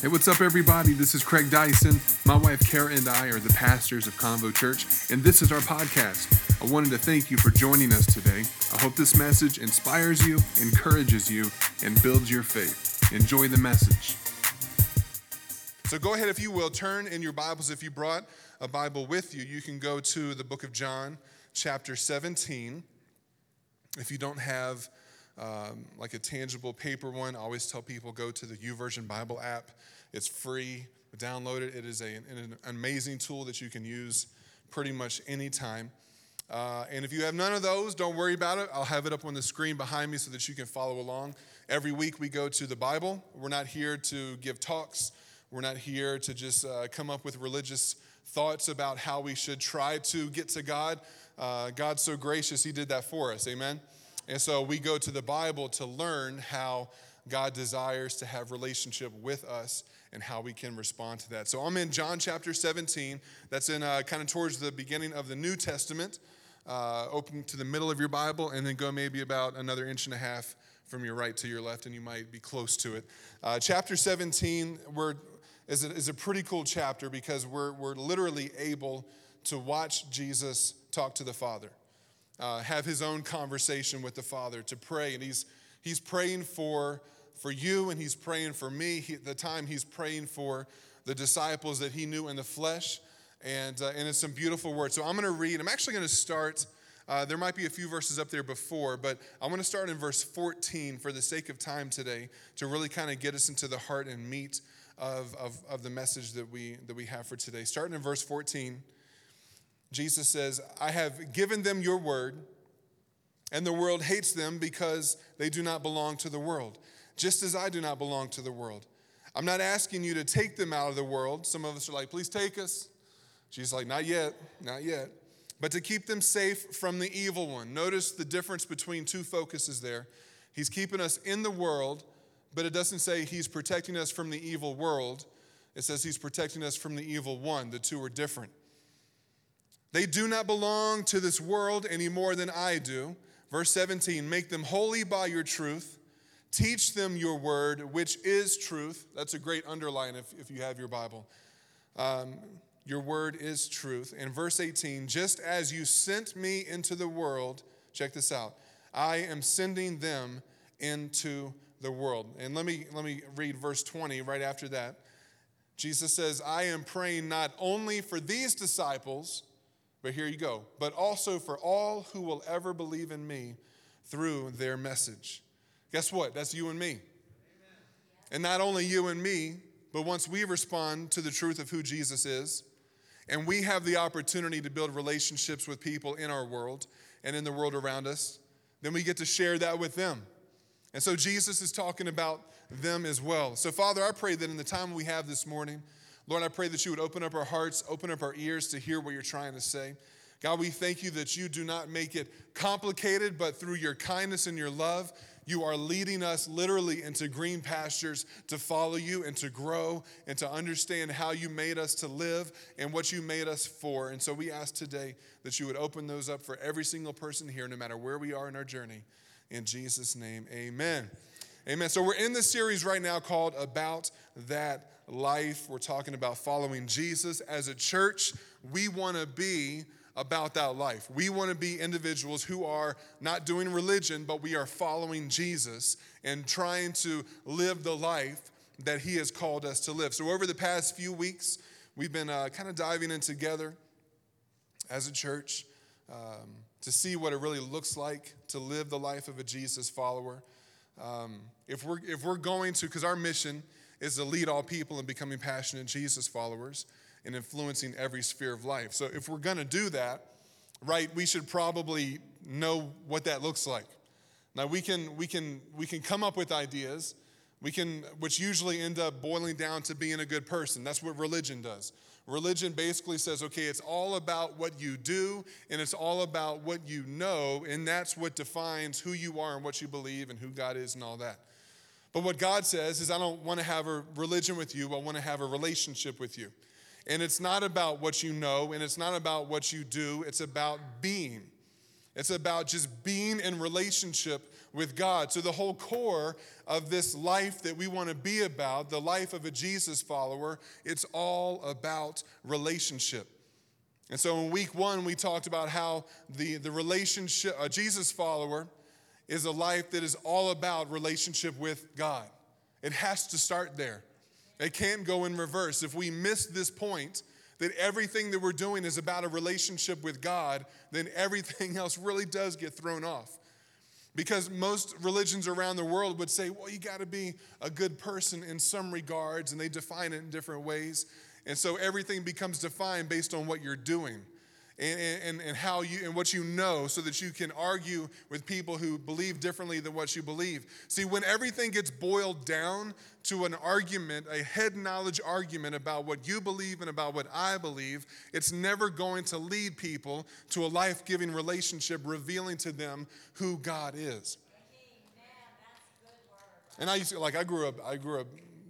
Hey, what's up, everybody? This is Craig Dyson. My wife Kara and I are the pastors of Convo Church, and this is our podcast. I wanted to thank you for joining us today. I hope this message inspires you, encourages you, and builds your faith. Enjoy the message. So go ahead, if you will, turn in your Bibles. If you brought a Bible with you, you can go to the book of John, chapter 17. If you don't have um, like a tangible paper one, I always tell people go to the YouVersion Bible app. It's free. Download it. It is a, an amazing tool that you can use pretty much anytime. Uh, and if you have none of those, don't worry about it. I'll have it up on the screen behind me so that you can follow along. Every week we go to the Bible. We're not here to give talks. We're not here to just uh, come up with religious thoughts about how we should try to get to God. Uh, God's so gracious, He did that for us. Amen. And so we go to the Bible to learn how God desires to have relationship with us and how we can respond to that. So I'm in John chapter 17. That's in uh, kind of towards the beginning of the New Testament. Uh, open to the middle of your Bible and then go maybe about another inch and a half from your right to your left, and you might be close to it. Uh, chapter 17 we're, is, a, is a pretty cool chapter because we're, we're literally able to watch Jesus talk to the Father, uh, have his own conversation with the Father, to pray. And he's, he's praying for for you and he's praying for me. He, the time he's praying for the disciples that he knew in the flesh. And, uh, and it's some beautiful words. So I'm going to read. I'm actually going to start. Uh, there might be a few verses up there before, but I'm going to start in verse 14 for the sake of time today to really kind of get us into the heart and meat of, of, of the message that we, that we have for today. Starting in verse 14, Jesus says, I have given them your word, and the world hates them because they do not belong to the world just as I do not belong to the world. I'm not asking you to take them out of the world. Some of us are like, please take us. Jesus like, not yet, not yet. But to keep them safe from the evil one. Notice the difference between two focuses there. He's keeping us in the world, but it doesn't say he's protecting us from the evil world. It says he's protecting us from the evil one. The two are different. They do not belong to this world any more than I do. Verse 17, make them holy by your truth. Teach them your word, which is truth. That's a great underline if, if you have your Bible. Um, your word is truth. And verse 18, just as you sent me into the world, check this out, I am sending them into the world. And let me, let me read verse 20 right after that. Jesus says, I am praying not only for these disciples, but here you go, but also for all who will ever believe in me through their message. Guess what? That's you and me. Amen. And not only you and me, but once we respond to the truth of who Jesus is, and we have the opportunity to build relationships with people in our world and in the world around us, then we get to share that with them. And so Jesus is talking about them as well. So, Father, I pray that in the time we have this morning, Lord, I pray that you would open up our hearts, open up our ears to hear what you're trying to say. God, we thank you that you do not make it complicated, but through your kindness and your love, you are leading us literally into green pastures to follow you and to grow and to understand how you made us to live and what you made us for. And so we ask today that you would open those up for every single person here, no matter where we are in our journey. In Jesus' name, amen. Amen. So we're in this series right now called About That Life. We're talking about following Jesus. As a church, we want to be about that life. We want to be individuals who are not doing religion, but we are following Jesus and trying to live the life that He has called us to live. So, over the past few weeks, we've been uh, kind of diving in together as a church um, to see what it really looks like to live the life of a Jesus follower. Um, if, we're, if we're going to, because our mission is to lead all people in becoming passionate Jesus followers and influencing every sphere of life. So if we're going to do that, right, we should probably know what that looks like. Now we can we can we can come up with ideas, we can which usually end up boiling down to being a good person. That's what religion does. Religion basically says, okay, it's all about what you do and it's all about what you know, and that's what defines who you are and what you believe and who God is and all that. But what God says is, I don't want to have a religion with you, I want to have a relationship with you. And it's not about what you know and it's not about what you do, it's about being. It's about just being in relationship with God. So, the whole core of this life that we want to be about, the life of a Jesus follower, it's all about relationship. And so, in week one, we talked about how the, the relationship, a Jesus follower, is a life that is all about relationship with God. It has to start there. It can't go in reverse. If we miss this point, that everything that we're doing is about a relationship with God, then everything else really does get thrown off. Because most religions around the world would say, well, you got to be a good person in some regards, and they define it in different ways. And so everything becomes defined based on what you're doing and, and, and how you and what you know so that you can argue with people who believe differently than what you believe. See, when everything gets boiled down to an argument, a head knowledge argument about what you believe and about what I believe, it's never going to lead people to a life giving relationship revealing to them who God is. And I used to, like, I grew up, I grew up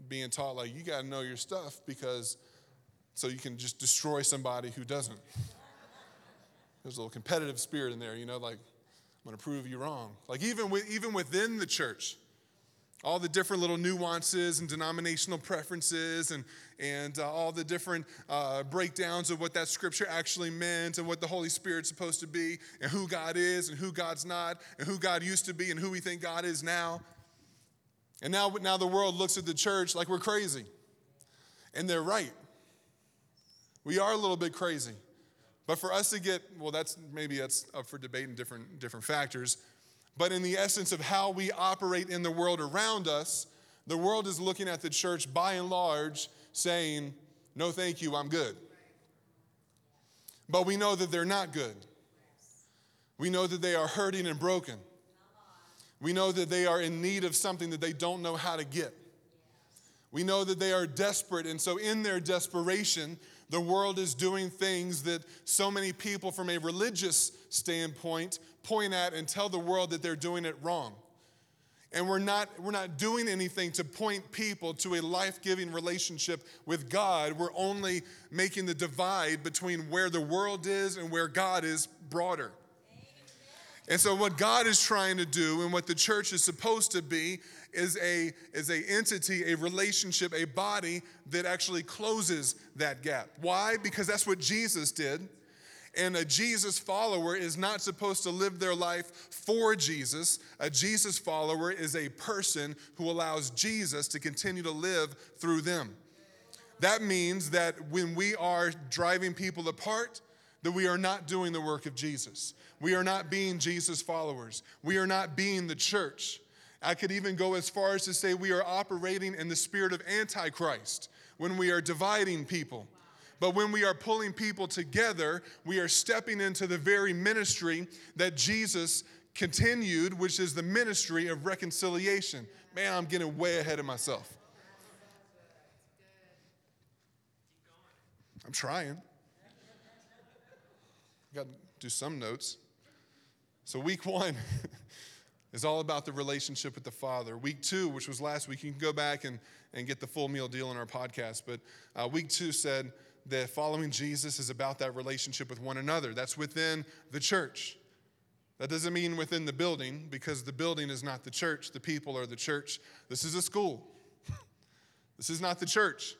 being taught, like, you got to know your stuff because so you can just destroy somebody who doesn't. There's a little competitive spirit in there, you know, like, I'm going to prove you wrong. Like, even, with, even within the church, all the different little nuances and denominational preferences and, and uh, all the different uh, breakdowns of what that scripture actually meant and what the Holy Spirit's supposed to be and who God is and who God's not and who God used to be and who we think God is now. And now, now the world looks at the church like we're crazy. And they're right. We are a little bit crazy. But for us to get, well, that's maybe that's up for debate and different, different factors. But in the essence of how we operate in the world around us, the world is looking at the church by and large saying, no, thank you, I'm good. But we know that they're not good. We know that they are hurting and broken. We know that they are in need of something that they don't know how to get. We know that they are desperate, and so in their desperation, the world is doing things that so many people, from a religious standpoint, point at and tell the world that they're doing it wrong. And we're not, we're not doing anything to point people to a life giving relationship with God. We're only making the divide between where the world is and where God is broader. And so, what God is trying to do and what the church is supposed to be is a, is a entity, a relationship, a body that actually closes that gap. Why? Because that's what Jesus did. And a Jesus follower is not supposed to live their life for Jesus. A Jesus follower is a person who allows Jesus to continue to live through them. That means that when we are driving people apart, that we are not doing the work of Jesus. We are not being Jesus followers. We are not being the church. I could even go as far as to say we are operating in the spirit of Antichrist when we are dividing people. But when we are pulling people together, we are stepping into the very ministry that Jesus continued, which is the ministry of reconciliation. Man, I'm getting way ahead of myself. I'm trying. Got to do some notes. So, week one. is all about the relationship with the Father. Week two, which was last week, you can go back and, and get the full meal deal in our podcast. But uh, week two said that following Jesus is about that relationship with one another. That's within the church. That doesn't mean within the building, because the building is not the church. The people are the church. This is a school. this is not the church.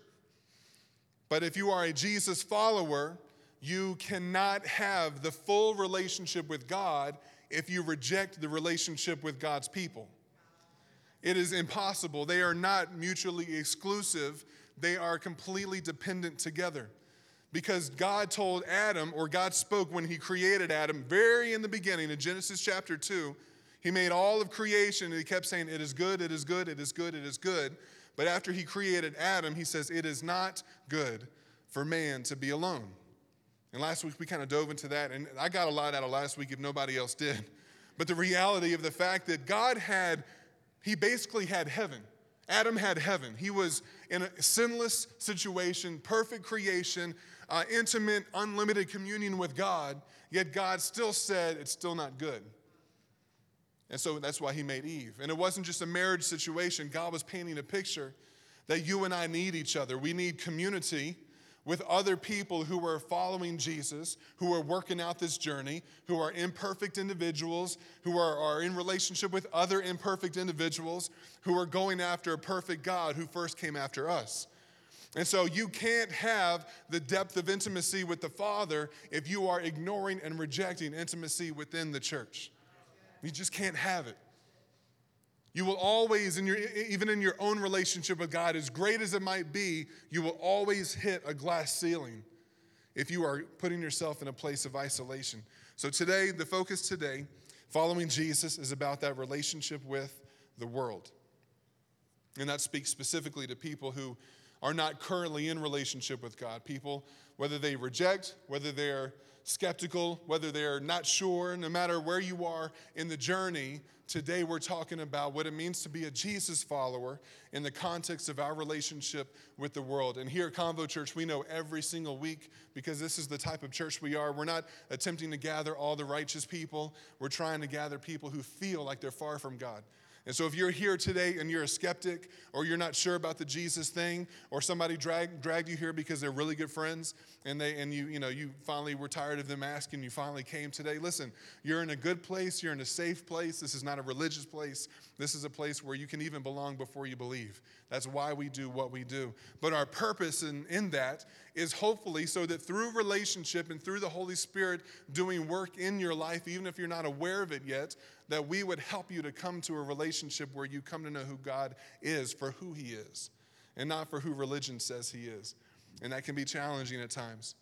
But if you are a Jesus follower, you cannot have the full relationship with God if you reject the relationship with God's people. It is impossible. They are not mutually exclusive, they are completely dependent together. Because God told Adam, or God spoke when He created Adam, very in the beginning in Genesis chapter 2, He made all of creation and He kept saying, It is good, it is good, it is good, it is good. But after He created Adam, He says, It is not good for man to be alone. And last week we kind of dove into that, and I got a lot out of last week if nobody else did. But the reality of the fact that God had, He basically had heaven. Adam had heaven. He was in a sinless situation, perfect creation, uh, intimate, unlimited communion with God, yet God still said it's still not good. And so that's why He made Eve. And it wasn't just a marriage situation, God was painting a picture that you and I need each other. We need community with other people who are following Jesus, who are working out this journey, who are imperfect individuals, who are, are in relationship with other imperfect individuals, who are going after a perfect God who first came after us. And so you can't have the depth of intimacy with the Father if you are ignoring and rejecting intimacy within the church. You just can't have it. You will always, in your, even in your own relationship with God, as great as it might be, you will always hit a glass ceiling if you are putting yourself in a place of isolation. So today, the focus today, following Jesus, is about that relationship with the world. And that speaks specifically to people who are not currently in relationship with God. People, whether they reject, whether they're skeptical, whether they're not sure, no matter where you are in the journey, today we're talking about what it means to be a Jesus follower in the context of our relationship with the world. And here at Convo Church, we know every single week, because this is the type of church we are, we're not attempting to gather all the righteous people. We're trying to gather people who feel like they're far from God. And so, if you're here today and you're a skeptic, or you're not sure about the Jesus thing, or somebody dragged, dragged you here because they're really good friends, and they and you you know you finally were tired of them asking, you finally came today. Listen, you're in a good place. You're in a safe place. This is not a religious place. This is a place where you can even belong before you believe. That's why we do what we do. But our purpose in, in that is hopefully so that through relationship and through the Holy Spirit doing work in your life, even if you're not aware of it yet, that we would help you to come to a relationship where you come to know who God is for who He is and not for who religion says He is. And that can be challenging at times.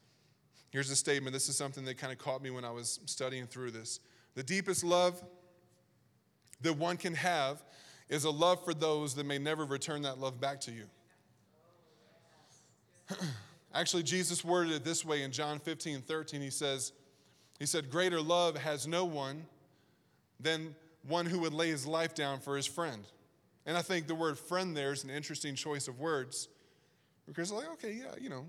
Here's a statement. This is something that kind of caught me when I was studying through this. The deepest love that one can have is a love for those that may never return that love back to you. Actually, Jesus worded it this way in John 15, 13. He says, He said, Greater love has no one than one who would lay his life down for his friend. And I think the word friend there is an interesting choice of words because, like, okay, yeah, you know,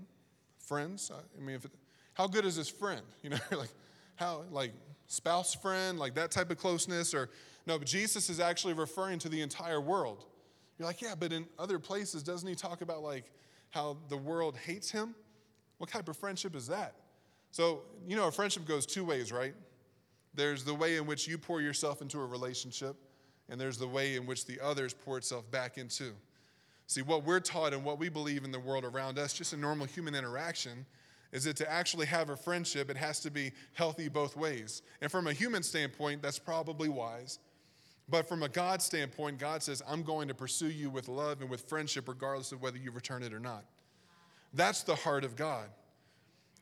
friends. Uh, I mean, it, how good is this friend? You know, like, how, like, spouse friend, like that type of closeness, or no, but Jesus is actually referring to the entire world. You're like, yeah, but in other places, doesn't he talk about like how the world hates him? What type of friendship is that? So, you know, a friendship goes two ways, right? There's the way in which you pour yourself into a relationship, and there's the way in which the others pour itself back into. See, what we're taught and what we believe in the world around us, just a normal human interaction, is that to actually have a friendship, it has to be healthy both ways. And from a human standpoint, that's probably wise. But from a God standpoint, God says, I'm going to pursue you with love and with friendship, regardless of whether you return it or not. That's the heart of God.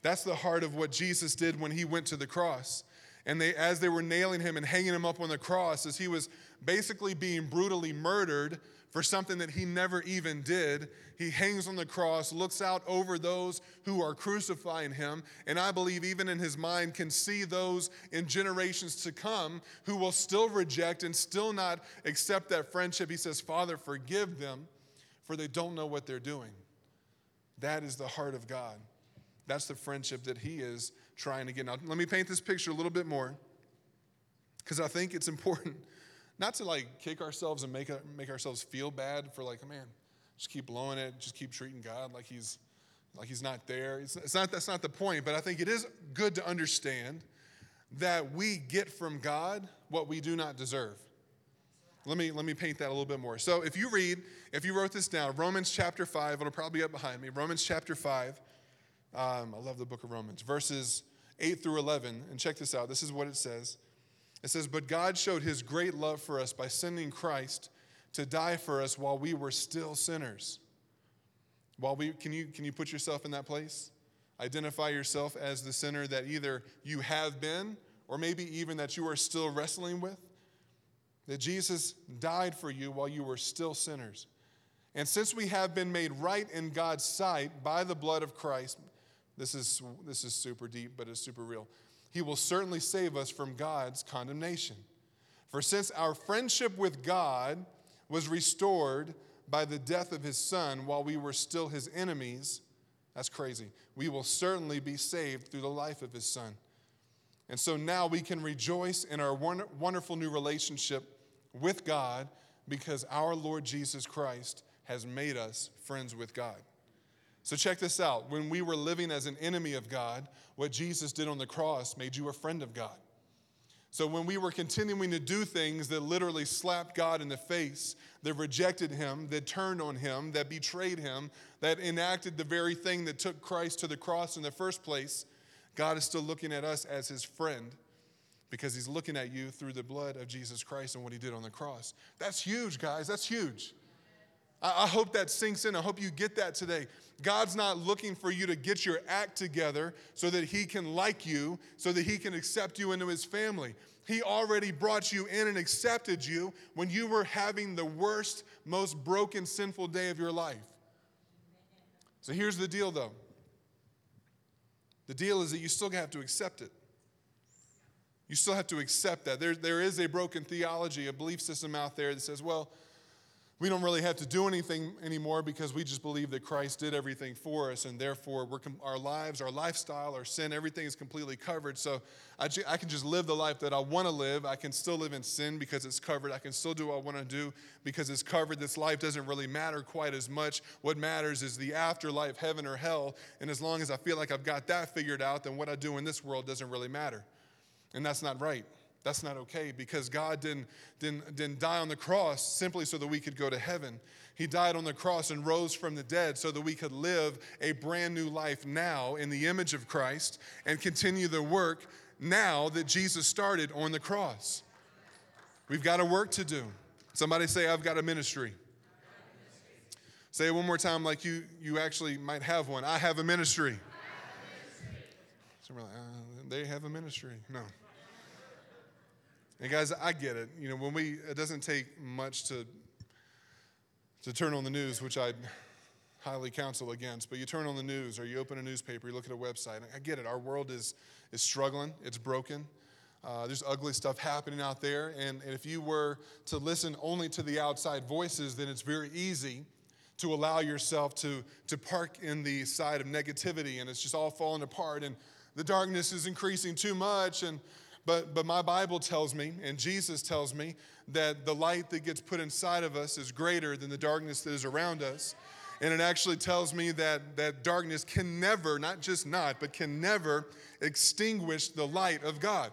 That's the heart of what Jesus did when he went to the cross. And they, as they were nailing him and hanging him up on the cross, as he was basically being brutally murdered, for something that he never even did. He hangs on the cross, looks out over those who are crucifying him, and I believe even in his mind can see those in generations to come who will still reject and still not accept that friendship. He says, Father, forgive them, for they don't know what they're doing. That is the heart of God. That's the friendship that he is trying to get. Now, let me paint this picture a little bit more because I think it's important not to like kick ourselves and make, make ourselves feel bad for like, man, just keep blowing it, just keep treating God like he's like he's not there. It's, it's not that's not the point, but I think it is good to understand that we get from God what we do not deserve. Let me let me paint that a little bit more. So if you read, if you wrote this down, Romans chapter five, it'll probably be up behind me. Romans chapter five. Um, I love the book of Romans, verses eight through eleven, and check this out. This is what it says. It says, But God showed his great love for us by sending Christ to die for us while we were still sinners. While we, can, you, can you put yourself in that place? Identify yourself as the sinner that either you have been or maybe even that you are still wrestling with. That Jesus died for you while you were still sinners. And since we have been made right in God's sight by the blood of Christ, this is, this is super deep, but it's super real he will certainly save us from God's condemnation. For since our friendship with God was restored by the death of his son while we were still his enemies, that's crazy. We will certainly be saved through the life of his son. And so now we can rejoice in our wonderful new relationship with God because our Lord Jesus Christ has made us friends with God. So, check this out. When we were living as an enemy of God, what Jesus did on the cross made you a friend of God. So, when we were continuing to do things that literally slapped God in the face, that rejected Him, that turned on Him, that betrayed Him, that enacted the very thing that took Christ to the cross in the first place, God is still looking at us as His friend because He's looking at you through the blood of Jesus Christ and what He did on the cross. That's huge, guys. That's huge. I, hope that sinks in. I hope you get that today. God's not looking for you to get your act together so that He can like you, so that He can accept you into His family. He already brought you in and accepted you when you were having the worst, most broken, sinful day of your life. So here's the deal, though the deal is that you still have to accept it. You still have to accept that. There, there is a broken theology, a belief system out there that says, well, we don't really have to do anything anymore because we just believe that Christ did everything for us, and therefore our lives, our lifestyle, our sin, everything is completely covered. So I, I can just live the life that I want to live. I can still live in sin because it's covered. I can still do what I want to do because it's covered. This life doesn't really matter quite as much. What matters is the afterlife, heaven or hell. And as long as I feel like I've got that figured out, then what I do in this world doesn't really matter. And that's not right. That's not okay because God didn't, didn't, didn't die on the cross simply so that we could go to heaven. He died on the cross and rose from the dead so that we could live a brand new life now in the image of Christ and continue the work now that Jesus started on the cross. We've got a work to do. Somebody say, I've got a ministry. Say it one more time, like you, you actually might have one. I have a ministry. Ministry. Like, uh, they have a ministry. No. And guys, I get it. You know, when we, it doesn't take much to, to turn on the news, which I'd highly counsel against, but you turn on the news or you open a newspaper, you look at a website. I get it. Our world is, is struggling, it's broken. Uh, there's ugly stuff happening out there. And, and if you were to listen only to the outside voices, then it's very easy to allow yourself to, to park in the side of negativity and it's just all falling apart and the darkness is increasing too much and but, but my Bible tells me, and Jesus tells me, that the light that gets put inside of us is greater than the darkness that is around us. And it actually tells me that, that darkness can never, not just not, but can never extinguish the light of God.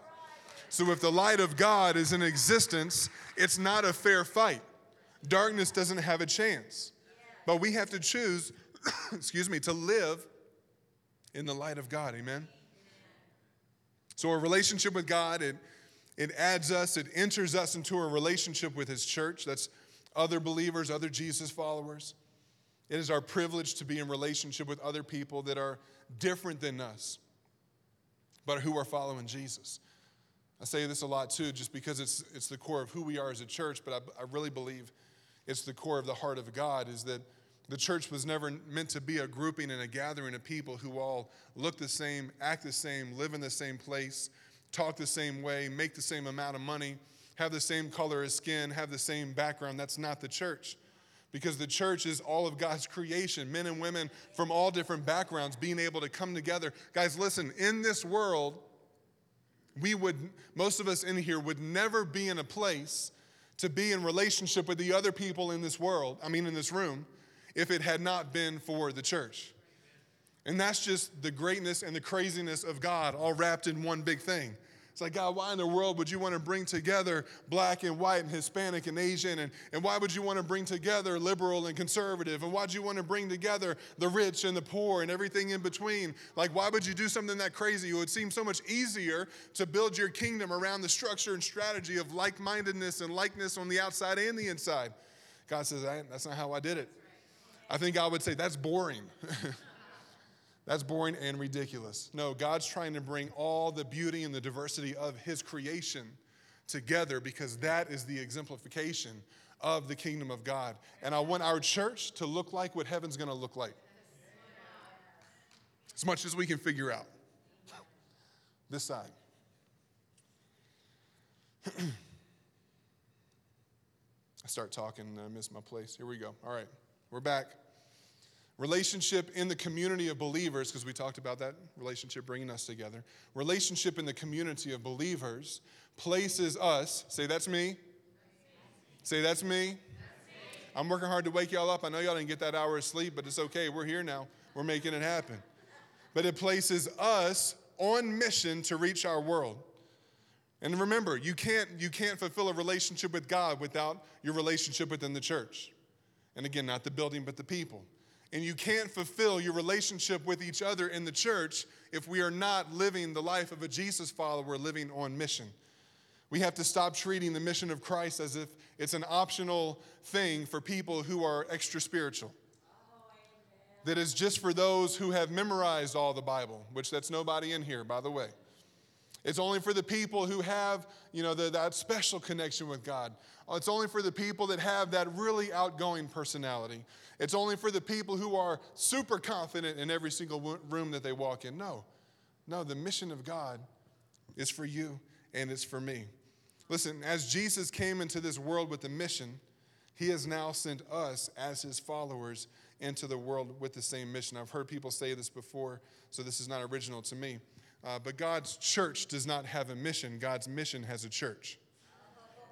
So if the light of God is in existence, it's not a fair fight. Darkness doesn't have a chance. But we have to choose, excuse me, to live in the light of God. Amen. So, a relationship with God, it, it adds us, it enters us into a relationship with His church. That's other believers, other Jesus followers. It is our privilege to be in relationship with other people that are different than us, but who are following Jesus. I say this a lot too, just because it's, it's the core of who we are as a church, but I, I really believe it's the core of the heart of God is that the church was never meant to be a grouping and a gathering of people who all look the same, act the same, live in the same place, talk the same way, make the same amount of money, have the same color of skin, have the same background. That's not the church. Because the church is all of God's creation, men and women from all different backgrounds being able to come together. Guys, listen, in this world, we would, most of us in here would never be in a place to be in relationship with the other people in this world, I mean, in this room, if it had not been for the church. And that's just the greatness and the craziness of God all wrapped in one big thing. It's like, God, why in the world would you want to bring together black and white and Hispanic and Asian? And, and why would you want to bring together liberal and conservative? And why'd you want to bring together the rich and the poor and everything in between? Like, why would you do something that crazy? It would seem so much easier to build your kingdom around the structure and strategy of like mindedness and likeness on the outside and the inside. God says, that's not how I did it. I think I would say that's boring. that's boring and ridiculous. No, God's trying to bring all the beauty and the diversity of His creation together because that is the exemplification of the kingdom of God. And I want our church to look like what heaven's going to look like. As much as we can figure out. This side. I start talking and I miss my place. Here we go. All right. We're back. Relationship in the community of believers, because we talked about that relationship bringing us together. Relationship in the community of believers places us, say, that's me. Say, that's me. I'm working hard to wake y'all up. I know y'all didn't get that hour of sleep, but it's okay. We're here now. we're making it happen. But it places us on mission to reach our world. And remember, you can't, you can't fulfill a relationship with God without your relationship within the church. And again, not the building, but the people. And you can't fulfill your relationship with each other in the church if we are not living the life of a Jesus follower living on mission. We have to stop treating the mission of Christ as if it's an optional thing for people who are extra spiritual. That is just for those who have memorized all the Bible, which that's nobody in here, by the way. It's only for the people who have, you know, the, that special connection with God. It's only for the people that have that really outgoing personality. It's only for the people who are super confident in every single room that they walk in. No, no, the mission of God is for you and it's for me. Listen, as Jesus came into this world with a mission, he has now sent us as his followers into the world with the same mission. I've heard people say this before, so this is not original to me. Uh, but God's church does not have a mission, God's mission has a church,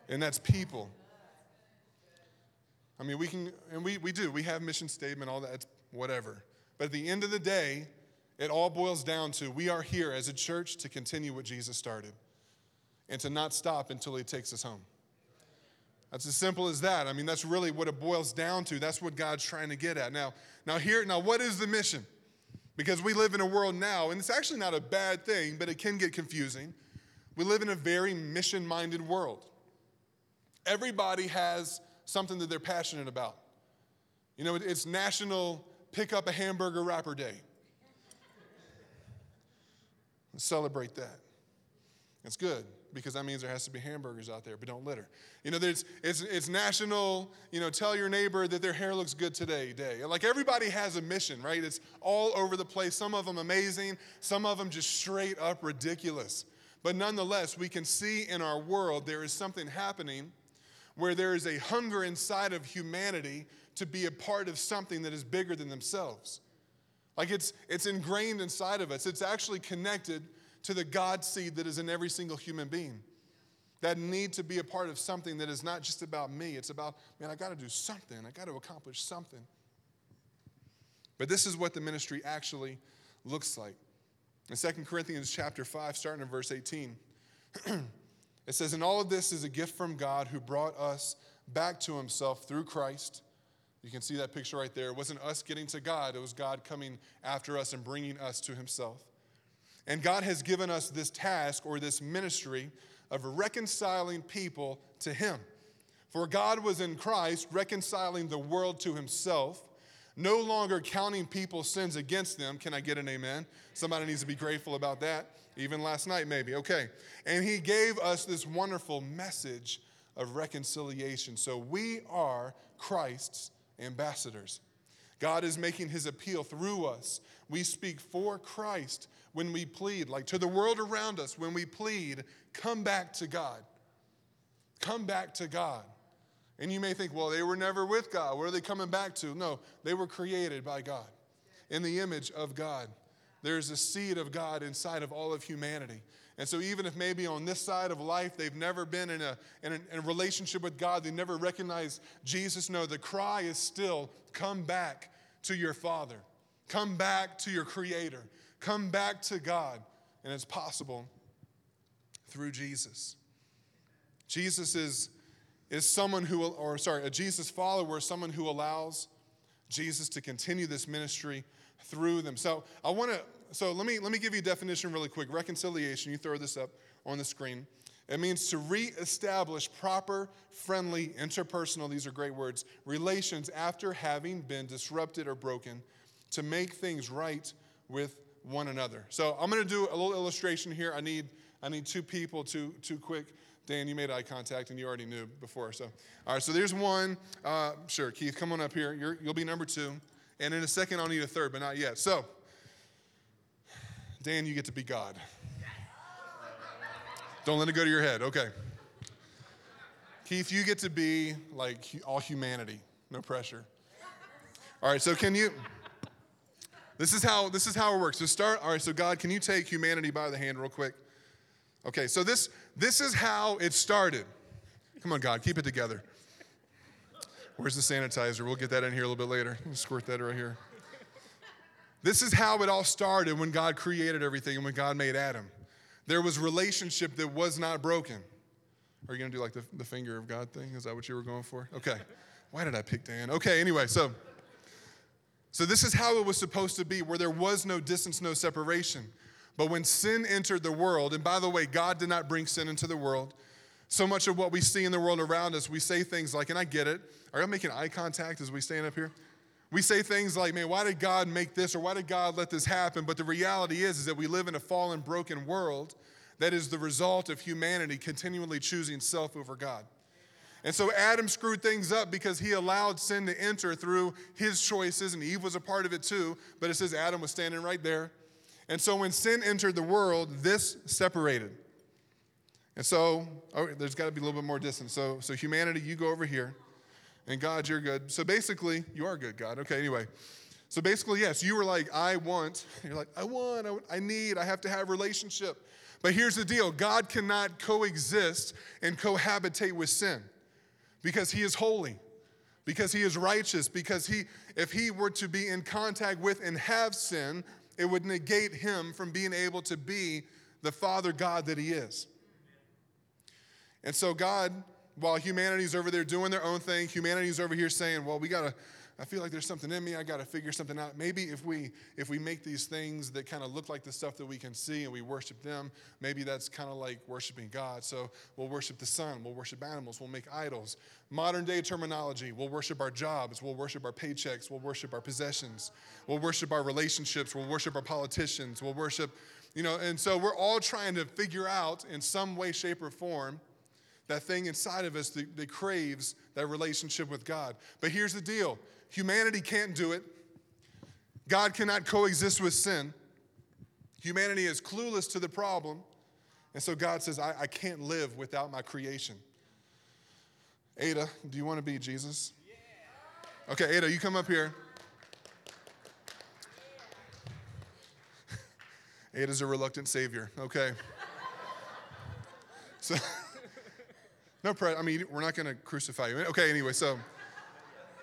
and that's people. I mean, we can, and we, we do, we have mission statement, all that, whatever. But at the end of the day, it all boils down to we are here as a church to continue what Jesus started and to not stop until he takes us home. That's as simple as that. I mean, that's really what it boils down to. That's what God's trying to get at. Now, now here, now what is the mission? Because we live in a world now, and it's actually not a bad thing, but it can get confusing. We live in a very mission-minded world. Everybody has something that they're passionate about. You know, it's National Pick Up a Hamburger Wrapper Day. Let's celebrate that. It's good because that means there has to be hamburgers out there, but don't litter. You know, there's, it's, it's national, you know, tell your neighbor that their hair looks good today day. Like everybody has a mission, right? It's all over the place. Some of them amazing, some of them just straight up ridiculous. But nonetheless, we can see in our world there is something happening where there is a hunger inside of humanity to be a part of something that is bigger than themselves. Like it's, it's ingrained inside of us. It's actually connected to the God seed that is in every single human being. That need to be a part of something that is not just about me. It's about, man, I got to do something. I got to accomplish something. But this is what the ministry actually looks like. In 2 Corinthians chapter 5, starting in verse 18, it says, And all of this is a gift from God who brought us back to himself through Christ. You can see that picture right there. It wasn't us getting to God, it was God coming after us and bringing us to himself. And God has given us this task or this ministry of reconciling people to Him. For God was in Christ reconciling the world to Himself, no longer counting people's sins against them. Can I get an amen? Somebody needs to be grateful about that. Even last night, maybe. Okay. And He gave us this wonderful message of reconciliation. So we are Christ's ambassadors. God is making His appeal through us. We speak for Christ when we plead, like to the world around us, when we plead, come back to God. Come back to God. And you may think, well, they were never with God. What are they coming back to? No, they were created by God in the image of God. There's a seed of God inside of all of humanity. And so, even if maybe on this side of life they've never been in a, in a, in a relationship with God, they never recognized Jesus, no, the cry is still come back to your Father, come back to your Creator. Come back to God, and it's possible through Jesus. Jesus is, is someone who, or sorry, a Jesus follower, someone who allows Jesus to continue this ministry through them. So I want to, so let me let me give you a definition really quick. Reconciliation, you throw this up on the screen. It means to reestablish proper, friendly, interpersonal, these are great words, relations after having been disrupted or broken, to make things right with one another. So I'm going to do a little illustration here. I need I need two people, two two quick. Dan, you made eye contact and you already knew before. So all right, so there's one. Uh, sure, Keith, come on up here. You're, you'll be number two, and in a second I'll need a third, but not yet. So Dan, you get to be God. Don't let it go to your head. Okay. Keith, you get to be like all humanity. No pressure. All right, so can you? This is how this is how it works. So start. All right. So God, can you take humanity by the hand real quick? Okay. So this this is how it started. Come on, God, keep it together. Where's the sanitizer? We'll get that in here a little bit later. Squirt that right here. This is how it all started when God created everything and when God made Adam. There was relationship that was not broken. Are you going to do like the, the finger of God thing? Is that what you were going for? Okay. Why did I pick Dan? Okay, anyway, so so this is how it was supposed to be where there was no distance, no separation. But when sin entered the world, and by the way, God did not bring sin into the world. So much of what we see in the world around us, we say things like, and I get it. Are y'all making eye contact as we stand up here? We say things like, man, why did God make this or why did God let this happen? But the reality is, is that we live in a fallen, broken world that is the result of humanity continually choosing self over God. And so Adam screwed things up because he allowed sin to enter through his choices, and Eve was a part of it too. But it says Adam was standing right there. And so when sin entered the world, this separated. And so oh, there's got to be a little bit more distance. So, so humanity, you go over here, and God, you're good. So basically, you are good, God. Okay, anyway. So basically, yes, you were like, I want. You're like, I want, I, I need, I have to have relationship. But here's the deal God cannot coexist and cohabitate with sin because he is holy, because he is righteous, because he, if he were to be in contact with and have sin, it would negate him from being able to be the Father God that he is. And so, God, while humanity's over there doing their own thing, humanity's over here saying, well, we got to I feel like there's something in me. I got to figure something out. Maybe if we if we make these things that kind of look like the stuff that we can see and we worship them, maybe that's kind of like worshiping God. So we'll worship the sun, we'll worship animals, we'll make idols. Modern day terminology, we'll worship our jobs, we'll worship our paychecks, we'll worship our possessions, we'll worship our relationships, we'll worship our politicians, we'll worship, you know, and so we're all trying to figure out in some way, shape, or form that thing inside of us that, that craves that relationship with God. But here's the deal Humanity can't do it. God cannot coexist with sin. Humanity is clueless to the problem. And so God says, I, I can't live without my creation. Ada, do you want to be Jesus? Okay, Ada, you come up here. Ada's a reluctant savior. Okay. So, no, I mean, we're not going to crucify you. Okay, anyway, so.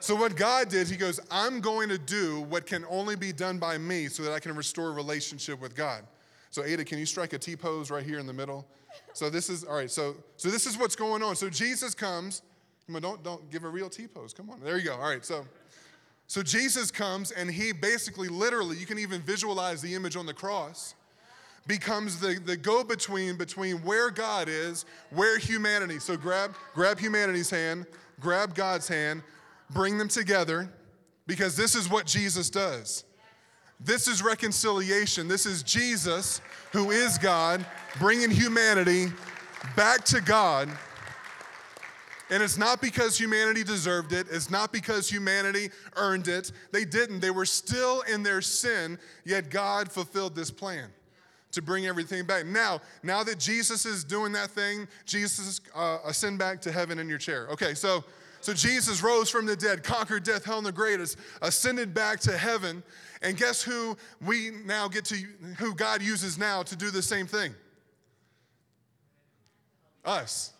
So, what God did, He goes, I'm going to do what can only be done by me so that I can restore relationship with God. So, Ada, can you strike a T pose right here in the middle? So, this is, all right, so, so this is what's going on. So, Jesus comes. Come on, don't, don't give a real T pose. Come on. There you go. All right, so. So Jesus comes and he basically, literally, you can even visualize the image on the cross, becomes the, the go-between between where God is, where humanity. So grab, grab humanity's hand, grab God's hand, bring them together because this is what Jesus does. This is reconciliation. This is Jesus, who is God, bringing humanity back to God. And it's not because humanity deserved it. It's not because humanity earned it. They didn't. They were still in their sin, yet God fulfilled this plan to bring everything back. Now, now that Jesus is doing that thing, Jesus uh, ascend back to heaven in your chair. Okay, so so Jesus rose from the dead, conquered death, hell, and the greatest, ascended back to heaven. And guess who we now get to, who God uses now to do the same thing? Us.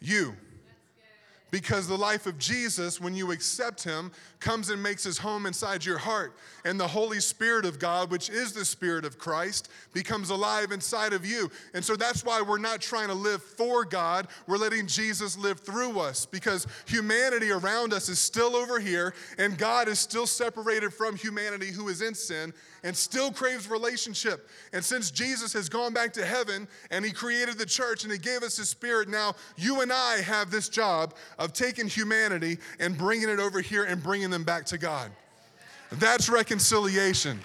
You. Because the life of Jesus, when you accept Him, comes and makes His home inside your heart. And the Holy Spirit of God, which is the Spirit of Christ, becomes alive inside of you. And so that's why we're not trying to live for God. We're letting Jesus live through us because humanity around us is still over here, and God is still separated from humanity who is in sin and still craves relationship. And since Jesus has gone back to heaven and he created the church and he gave us his spirit, now you and I have this job of taking humanity and bringing it over here and bringing them back to God. That's reconciliation.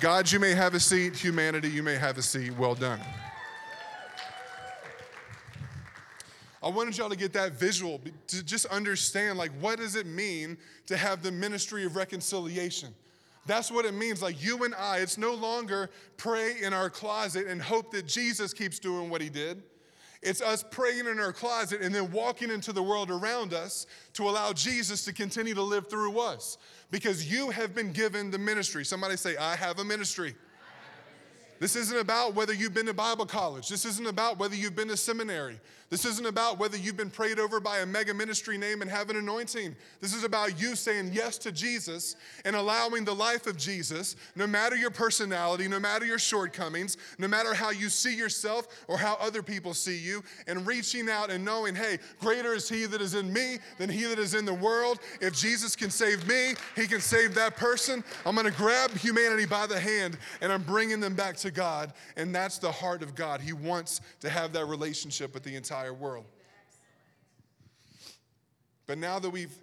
God, you may have a seat. Humanity, you may have a seat. Well done. I wanted y'all to get that visual to just understand like what does it mean to have the ministry of reconciliation? That's what it means. Like you and I, it's no longer pray in our closet and hope that Jesus keeps doing what he did. It's us praying in our closet and then walking into the world around us to allow Jesus to continue to live through us because you have been given the ministry. Somebody say, I have a ministry. This isn't about whether you've been to Bible college. This isn't about whether you've been to seminary. This isn't about whether you've been prayed over by a mega ministry name and have an anointing. This is about you saying yes to Jesus and allowing the life of Jesus, no matter your personality, no matter your shortcomings, no matter how you see yourself or how other people see you, and reaching out and knowing, hey, greater is He that is in me than He that is in the world. If Jesus can save me, He can save that person. I'm gonna grab humanity by the hand and I'm bringing them back to God. And that's the heart of God. He wants to have that relationship with the entire world. But now that we've,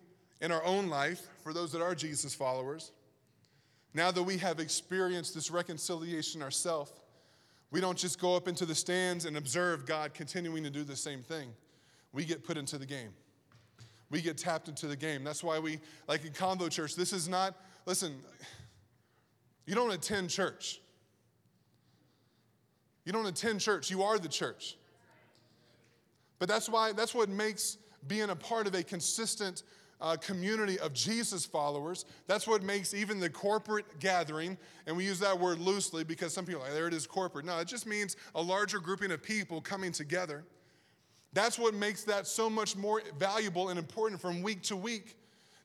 in our own life, for those that are Jesus followers, now that we have experienced this reconciliation ourselves, we don't just go up into the stands and observe God continuing to do the same thing. We get put into the game. We get tapped into the game. That's why we, like in Convo Church, this is not, listen, you don't attend church. You don't attend church, you are the church. But that's why, that's what makes being a part of a consistent uh, community of Jesus followers. That's what makes even the corporate gathering, and we use that word loosely because some people are like, there it is, corporate. No, it just means a larger grouping of people coming together. That's what makes that so much more valuable and important from week to week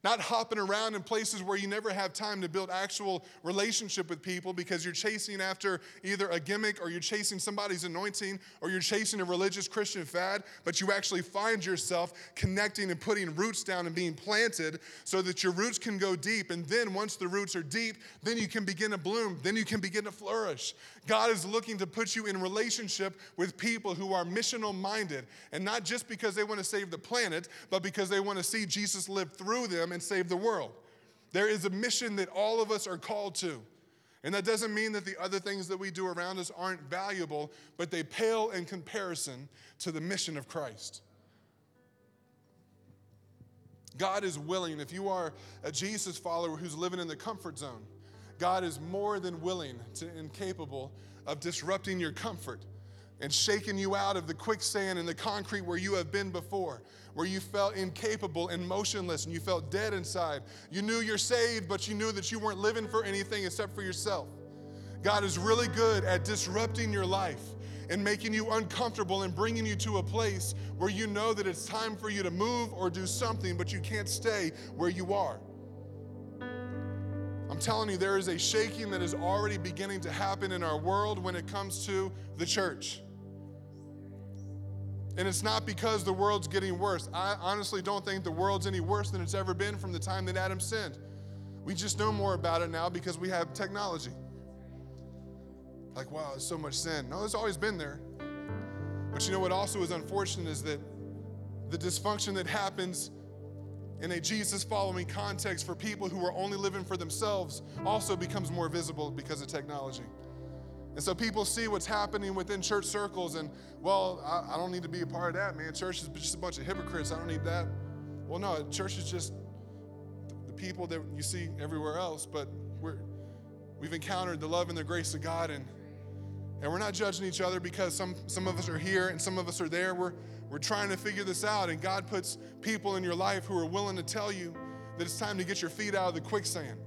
not hopping around in places where you never have time to build actual relationship with people because you're chasing after either a gimmick or you're chasing somebody's anointing or you're chasing a religious Christian fad, but you actually find yourself connecting and putting roots down and being planted so that your roots can go deep. And then once the roots are deep, then you can begin to bloom, then you can begin to flourish. God is looking to put you in relationship with people who are missional minded, and not just because they want to save the planet, but because they want to see Jesus live through them and save the world. There is a mission that all of us are called to. And that doesn't mean that the other things that we do around us aren't valuable, but they pale in comparison to the mission of Christ. God is willing, if you are a Jesus follower who's living in the comfort zone, God is more than willing to, and capable of disrupting your comfort and shaking you out of the quicksand and the concrete where you have been before, where you felt incapable and motionless and you felt dead inside. You knew you're saved, but you knew that you weren't living for anything except for yourself. God is really good at disrupting your life and making you uncomfortable and bringing you to a place where you know that it's time for you to move or do something, but you can't stay where you are. I'm telling you, there is a shaking that is already beginning to happen in our world when it comes to the church. And it's not because the world's getting worse. I honestly don't think the world's any worse than it's ever been from the time that Adam sinned. We just know more about it now because we have technology. Like, wow, there's so much sin. No, it's always been there. But you know what also is unfortunate is that the dysfunction that happens in a Jesus following context for people who are only living for themselves also becomes more visible because of technology. And so people see what's happening within church circles, and well, I, I, don't need to be a part of that, man. Church is just a bunch of hypocrites. I don't need that. Well, no, church is just the people that you see everywhere else, but we're, we've encountered the love and the grace of God, and, and we're not judging each other because some, some of us are here and some of us are there. We're, we're trying to figure this out, and God puts people in your life who are willing to tell you that it's time to get your feet out of the quicksand.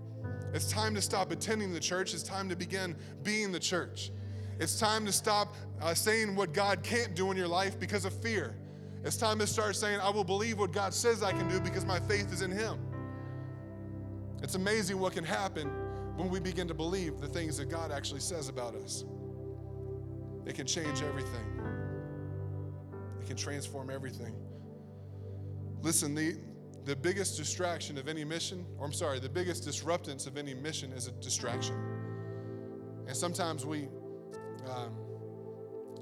It's time to stop attending the church. It's time to begin being the church. It's time to stop uh, saying what God can't do in your life because of fear. It's time to start saying, I will believe what God says I can do because my faith is in Him. It's amazing what can happen when we begin to believe the things that God actually says about us. It can change everything, can transform everything. Listen, the, the biggest distraction of any mission, or I'm sorry, the biggest disruptance of any mission is a distraction. And sometimes we, um,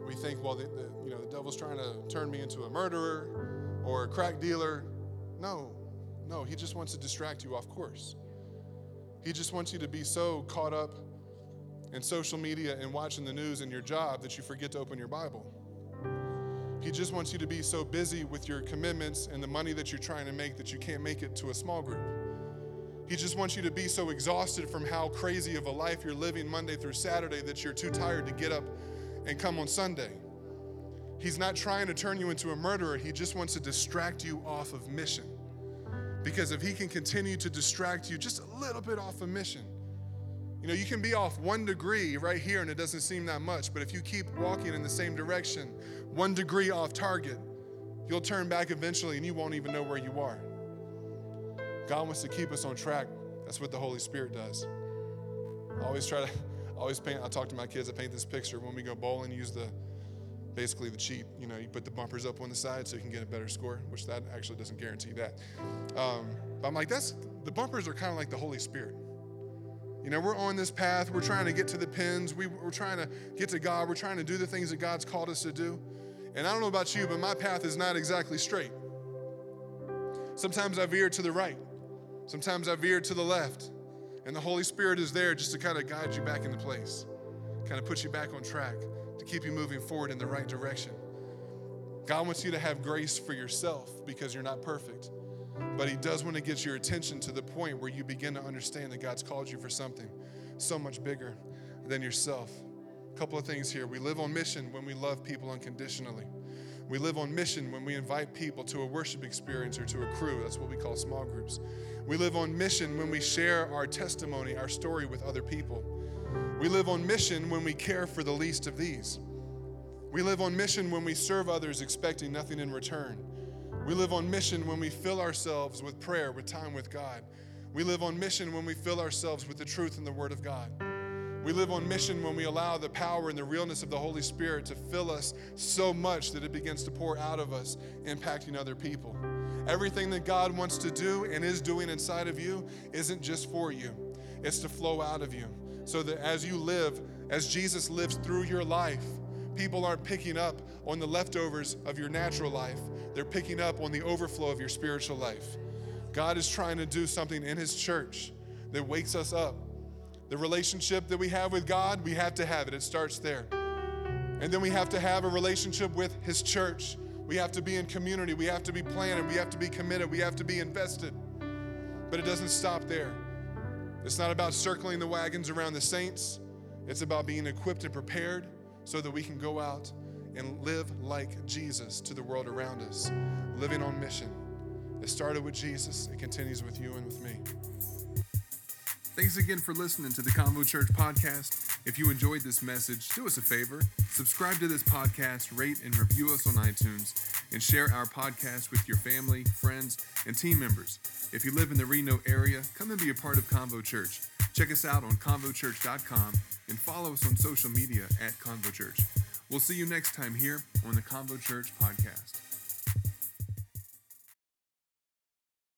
we think, well, the, the, you know, the devil's trying to turn me into a murderer or a crack dealer. No, no, he just wants to distract you off course. He just wants you to be so caught up in social media and watching the news and your job that you forget to open your Bible. He just wants you to be so busy with your commitments and the money that you're trying to make that you can't make it to a small group. He just wants you to be so exhausted from how crazy of a life you're living Monday through Saturday that you're too tired to get up and come on Sunday. He's not trying to turn you into a murderer, he just wants to distract you off of mission. Because if he can continue to distract you just a little bit off of mission, You know, you can be off one degree right here and it doesn't seem that much, but if you keep walking in the same direction, one degree off target, you'll turn back eventually and you won't even know where you are. God wants to keep us on track. That's what the Holy Spirit does. I always try to, always paint, I talk to my kids, I paint this picture when we go bowling, use the, basically the cheat. You know, you put the bumpers up on the side so you can get a better score, which that actually doesn't guarantee that. Um, but I'm like, that's, the bumpers are kind of like the Holy Spirit. You know, we're on this path, we're trying to get to the pins, we, we're trying to get to God, we're trying to do the things that God's called us to do. And I don't know about you, but my path is not exactly straight. Sometimes I veer to the right, sometimes I veer to the left. And the Holy Spirit is there just to kind of guide you back into place, kind of put you back on track, to keep you moving forward in the right direction. God wants you to have grace for yourself because you're not perfect. But He does want to get your attention to the point where you begin to understand that God's called you for something so much bigger than yourself. Couple of things here. We live on mission when we love people unconditionally. We live on mission when we invite people to a worship experience or to a crew. That's what we call small groups. We live on mission when we share our testimony, our story with other people. We live on mission when we care for the least of these. We live on mission when we serve others expecting nothing in return. We live on mission when we fill ourselves with prayer, with time with God. We live on mission when we fill ourselves with the truth and the Word of God. We live on mission when we allow the power and the realness of the Holy Spirit to fill us so much that it begins to pour out of us, impacting other people. Everything that God wants to do and is doing inside of you isn't just for you, it's to flow out of you. So that as you live, as Jesus lives through your life, people aren't picking up on the leftovers of your natural life, they're picking up on the overflow of your spiritual life. God is trying to do something in His church that wakes us up the relationship that we have with God, we have to have it. It starts there. And then we have to have a relationship with His church. We have to be in community. We have to be planted. We have to be committed. We have to be invested. But it doesn't stop there. It's not about circling the wagons around the saints, it's about being equipped and prepared so that we can go out and live like Jesus to the world around us, living on mission. It started with Jesus, it continues with you and with me. Thanks again for listening to the Convo Church podcast. If you enjoyed this message, do us a favor subscribe to this podcast, rate and review us on iTunes, and share our podcast with your family, friends, and team members. If you live in the Reno area, come and be a part of Convo Church. Check us out on convochurch.com and follow us on social media at Convo Church. We'll see you next time here on the Convo Church podcast.